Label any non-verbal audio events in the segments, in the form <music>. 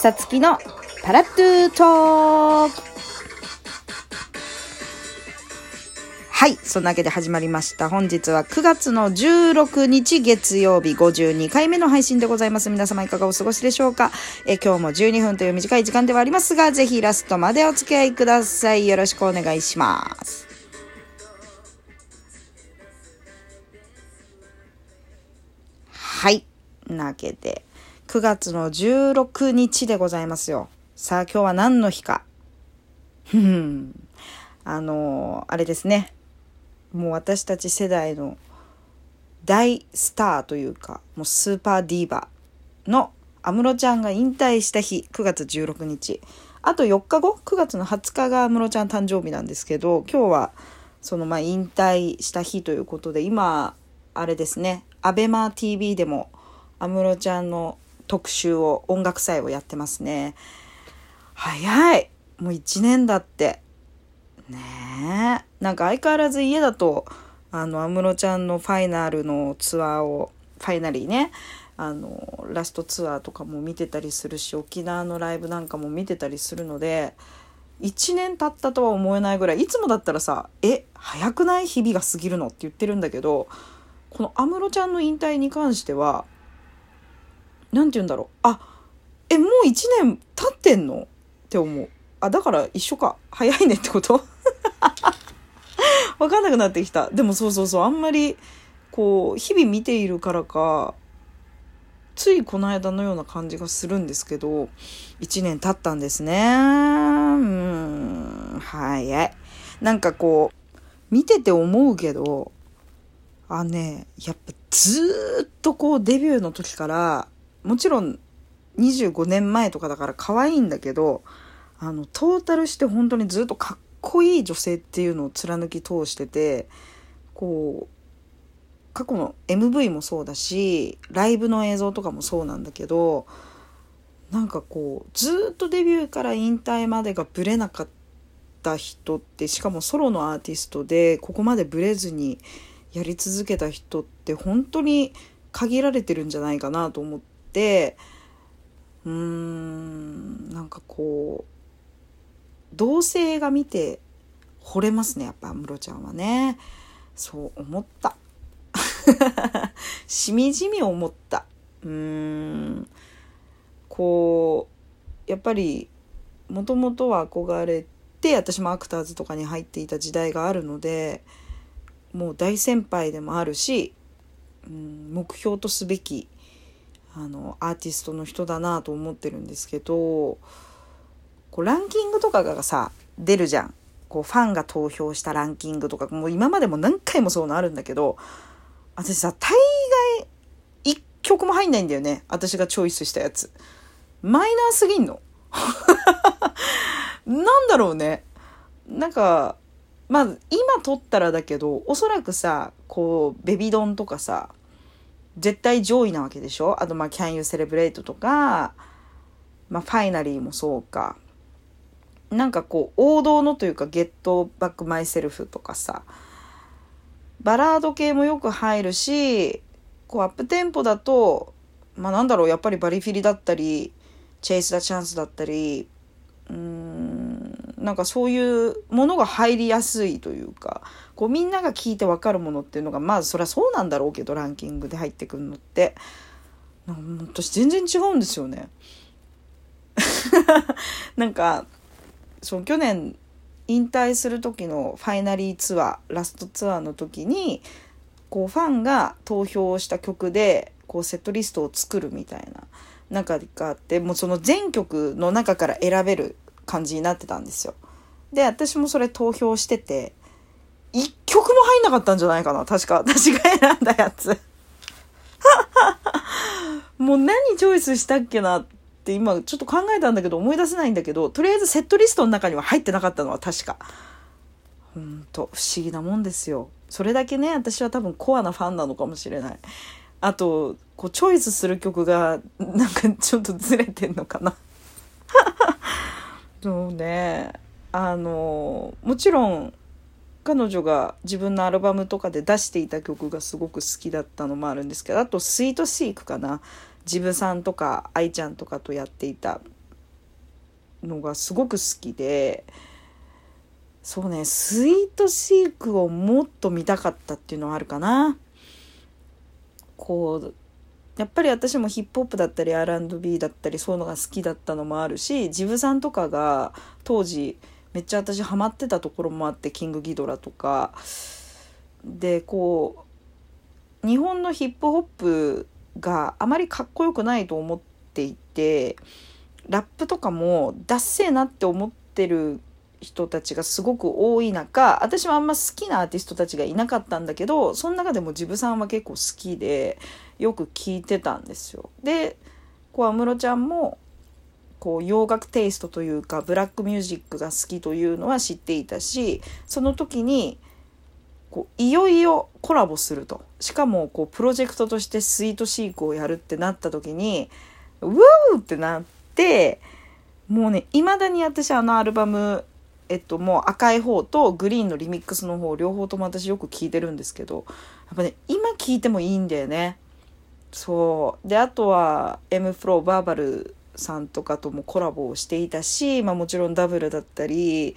さつきのパラットゥートークはい。そんなわけで始まりました。本日は9月の16日月曜日52回目の配信でございます。皆様いかがお過ごしでしょうか？え今日も12分という短い時間ではありますが、ぜひラストまでお付き合いください。よろしくお願いします。はい。なわけで、9月の16日でございますよ。さあ、今日は何の日か。ふん。あのあれですね。もう私たち世代の大スターというか、もうスーパーディーバーの安室ちゃんが引退した日、9月16日。あと4日後、9月の20日が安室ちゃん誕生日なんですけど、今日はそのまあ引退した日ということで、今、あれですね、アベマ t v でも安室ちゃんの特集を、音楽祭をやってますね。早いもう1年だって。ねえ。なんか相変わらず家だと、あの、安室ちゃんのファイナルのツアーを、ファイナリーね、あの、ラストツアーとかも見てたりするし、沖縄のライブなんかも見てたりするので、1年経ったとは思えないぐらい、いつもだったらさ、え、早くない？日々が過ぎるの？って言ってるんだけど、この安室ちゃんの引退に関しては、なんて言うんだろう。あ、え、もう1年経ってんの？って思う。あ、だから一緒か。早いねってこと？<laughs> わかんなくなってきた。でもそうそうそう、あんまり、こう、日々見ているからか、ついこの間のような感じがするんですけど、1年経ったんですね。うん、早い。なんかこう、見てて思うけど、あね、やっぱずっとこうデビューの時から、もちろん25年前とかだから可愛いんだけど、あの、トータルして本当にずっとかっこいい女性っていうのを貫き通してて、こう、過去の MV もそうだし、ライブの映像とかもそうなんだけど、なんかこう、ずっとデビューから引退までがブレなかった人って、しかもソロのアーティストで、ここまでブレずにやり続けた人って本当に限られてるんじゃないかなと思って、うーん、なんかこう、同性が見て惚れますね、やっぱ安室ちゃんはね。そう思った。<laughs> しみじみ思った。うーん。こう、やっぱり、もともとは憧れて、私もアクターズとかに入っていた時代があるので、もう大先輩でもあるし、うん、目標とすべき、あの、アーティストの人だなと思ってるんですけど、こうランキングとかがさ、出るじゃん。こう、ファンが投票したランキングとか、もう今までも何回もそういうのあるんだけど、私さ、大概、一曲も入んないんだよね。私がチョイスしたやつ。マイナーすぎんの <laughs> なんだろうね。なんか、まあ、今撮ったらだけど、おそらくさ、こう、ベビドンとかさ、絶対上位なわけでしょ？あと、まあ、Can You Celebrate とか、まあ、ファイナリーもそうか。なんかこう、王道のというか、Get Back Myself とかさ、バラード系もよく入るし、こう、アップテンポだと、まあ、なんだろう、やっぱりバリフィリだったり、チェイス・ダ・チャンスだったり、うん、なんかそういうものが入りやすいというか、こうみんなが聞いてわかるものっていうのが、まあそりゃそうなんだろうけど、ランキングで入ってくるのって。私全然違うんですよね。<laughs> なんか、そう、去年引退する時のファイナリーツアー、ラストツアーの時に、こうファンが投票した曲で、こうセットリストを作るみたいな中があって、もうその全曲の中から選べる感じになってたんですよ。で、私もそれ投票してて、一曲も入んなかったんじゃないかな確か。私が選んだやつ。<laughs> もう何チョイスしたっけなって今ちょっと考えたんだけど思い出せないんだけど、とりあえずセットリストの中には入ってなかったのは確か。ほんと、不思議なもんですよ。それだけね、私は多分コアなファンなのかもしれない。あと、こう、チョイスする曲が、なんかちょっとずれてんのかな。そうね。あの、もちろん、彼女が自分のアルバムとかで出していた曲がすごく好きだったのもあるんですけど、あと、スイートシークかな。ジブさんとか、愛ちゃんとかとやっていた、のがすごく好きでそうねスイートシークをもっと見たかったっていうのはあるかな。こうやっぱり私もヒップホップだったり R&B だったりそういうのが好きだったのもあるしジブさんとかが当時めっちゃ私ハマってたところもあってキングギドラとか。でこう日本のヒップホップがあまりかっこよくないと思っていてラップとかもダッセーなって思ってる人たちがすごく多い中私はあんま好きなアーティストたちがいなかったんだけどその中でもジブさんは結構好きでよく聞いてたんですよ。でこう安室ちゃんもこう洋楽テイストというかブラックミュージックが好きというのは知っていたしその時にこういよいよコラボするとしかもこうプロジェクトとしてスイートシークをやるってなった時にウーってなってもうねいまだに私あのアルバムえっともう赤い方とグリーンのリミックスの方両方とも私よく聞いてるんですけどやっぱね今聞いてもいいんだよねそうであとは M フローバーバルさんとかともコラボをしていたし、まあ、もちろんダブルだったり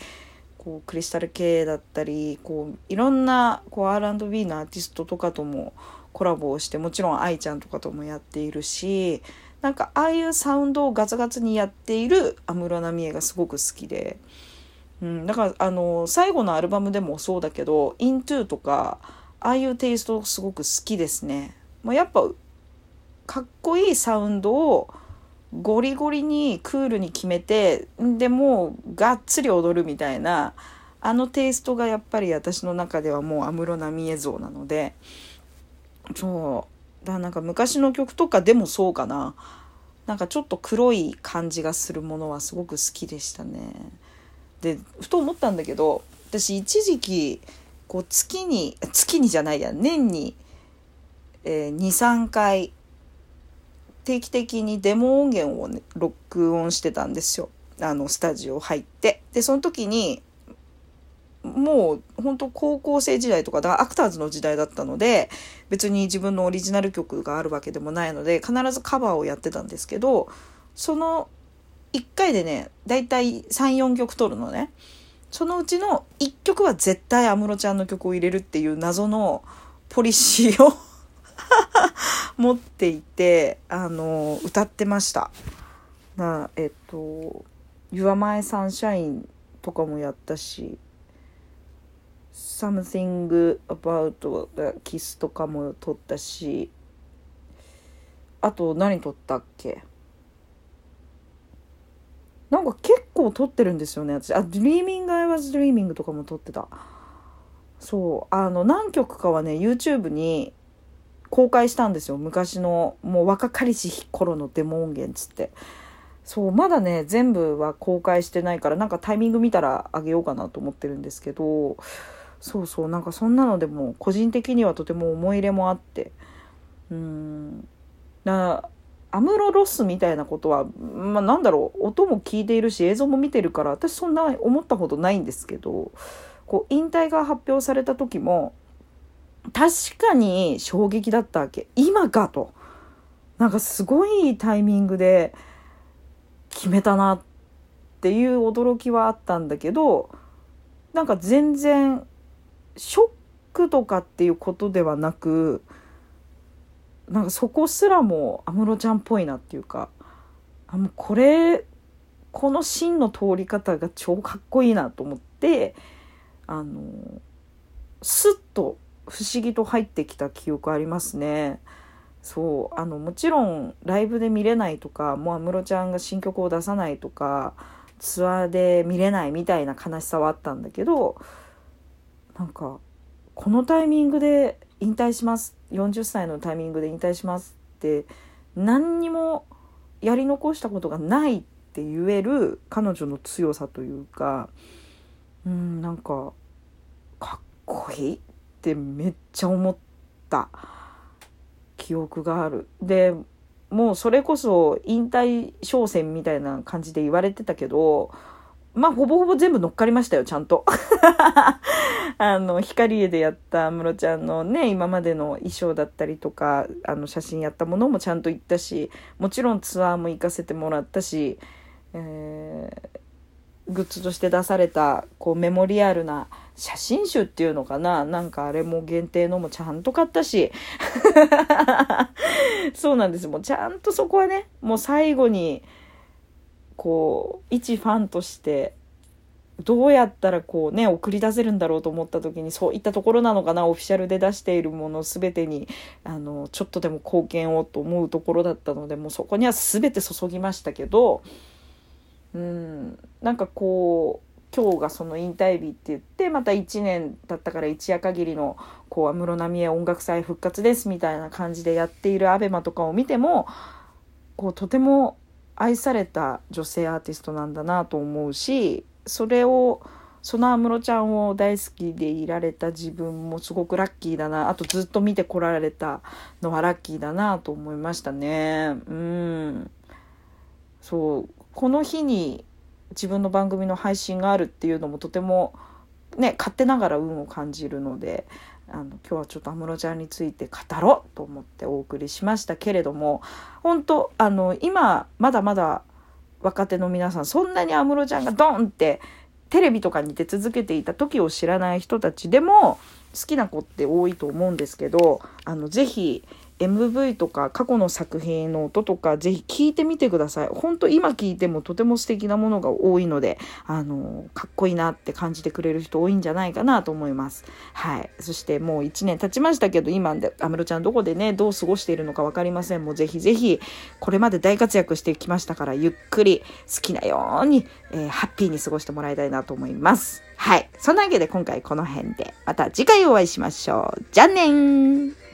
こうクリスタル系だったりこういろんなこう R&B のアーティストとかともコラボをしてもちろん愛ちゃんとかともやっているしなんかああいうサウンドをガツガツにやっている安室奈美恵がすごく好きで。うん、だからあの最後のアルバムでもそうだけど「into」とかああいうテイストすごく好きですね。まあ、やっぱかっこいいサウンドをゴリゴリにクールに決めてでもうがっつり踊るみたいなあのテイストがやっぱり私の中ではもう安室奈美恵像なのでそうだからなんか昔の曲とかでもそうかななんかちょっと黒い感じがするものはすごく好きでしたね。でふと思ったんだけど私一時期こう月に月にじゃないや年に、えー、23回定期的にデモ音源を、ね、録音してたんですよ。あのスタジオ入って。でその時にもう本当高校生時代とかだアクターズの時代だったので別に自分のオリジナル曲があるわけでもないので必ずカバーをやってたんですけどその1回でねだいたい34曲取るのね。そのうちの1曲は絶対安室ちゃんの曲を入れるっていう謎のポリシーを <laughs> 持っていてあの歌ってました。なえっと「Your My Sunshine」とかもやったし「Something About the Kiss」とかも撮ったしあと何撮ったっけ？なんか結構撮ってるんですよね私。あ「Dreaming I Was Dreaming」とかも撮ってた。そう。あの何曲かはね YouTube に公開したんですよ。昔のもう若かりし頃のデモ音源つって。そうまだね全部は公開してないからなんかタイミング見たらあげようかなと思ってるんですけど。そうそうなんかそんなのでも個人的にはとても思い入れもあって。うん。だアムロロスみたいなことは、まあ、なんだろう音も聞いているし映像も見てるから私そんな思ったことないんですけどこう引退が発表された時も確かに衝撃だったわけ。今かと。なんかすごいタイミングで決めたなっていう驚きはあったんだけどなんか全然ショックとかっていうことではなくなんかそこすらも安室ちゃんっぽいなっていうかあもうこれこの芯の通り方が超かっこいいなと思ってあのスッと不思議と入ってきた記憶ありますね。そうあのもちろんライブで見れないとかもう安室ちゃんが新曲を出さないとかツアーで見れないみたいな悲しさはあったんだけどなんかこのタイミングで引退します40歳のタイミングで引退しますって何にもやり残したことがないって言える彼女の強さというかうんなんかかっこいいってめっちゃ思った記憶がある。でもうそれこそ引退商戦みたいな感じで言われてたけどまあ、ほぼほぼ全部乗っかりましたよ、ちゃんと。<laughs> あの、光栄でやった安室ちゃんのね、今までの衣装だったりとか、あの、写真やったものもちゃんと行ったし、もちろんツアーも行かせてもらったし、えー、グッズとして出されたこうメモリアルな写真集っていうのかな。なんかあれも限定のもちゃんと買ったし。<laughs> そうなんです。もうちゃんとそこはねもう最後にこう一ファンとしてどうやったらこうね送り出せるんだろうと思った時にそういったところなのかなオフィシャルで出しているもの全てにあのちょっとでも貢献をと思うところだったのでもうそこには全て注ぎましたけどうんなんかこう今日がその引退日って言ってまた1年経ったから一夜限りのこう安室奈美恵音楽祭復活ですみたいな感じでやっている ABEMA とかを見てもこうとても愛された女性アーティストなんだなと思うしそれをその安室ちゃんを大好きでいられた自分もすごくラッキーだなあとずっと見てこられたのはラッキーだなと思いましたね。うん。そう。この日に自分の番組の配信があるっていうのもとてもね勝手ながら運を感じるのであの今日はちょっと安室ちゃんについて語ろうと思ってお送りしましたけれども本当あの今まだまだ若手の皆さんそんなに安室ちゃんがドンってテレビとかに出続けていた時を知らない人たちでも好きな子って多いと思うんですけどあのぜひ MV とか過去の作品の音とかぜひ聞いてみてください。ほんと今聞いてもとても素敵なものが多いので、あの、かっこいいなって感じてくれる人多いんじゃないかなと思います。はい。そしてもう1年経ちましたけど、今で、安室ちゃんどこでね、どう過ごしているのか分かりません。もうぜひぜひ、これまで大活躍してきましたから、ゆっくり好きなように、えー、ハッピーに過ごしてもらいたいなと思います。はい。そんなわけで今回この辺で、また次回お会いしましょう。じゃあねー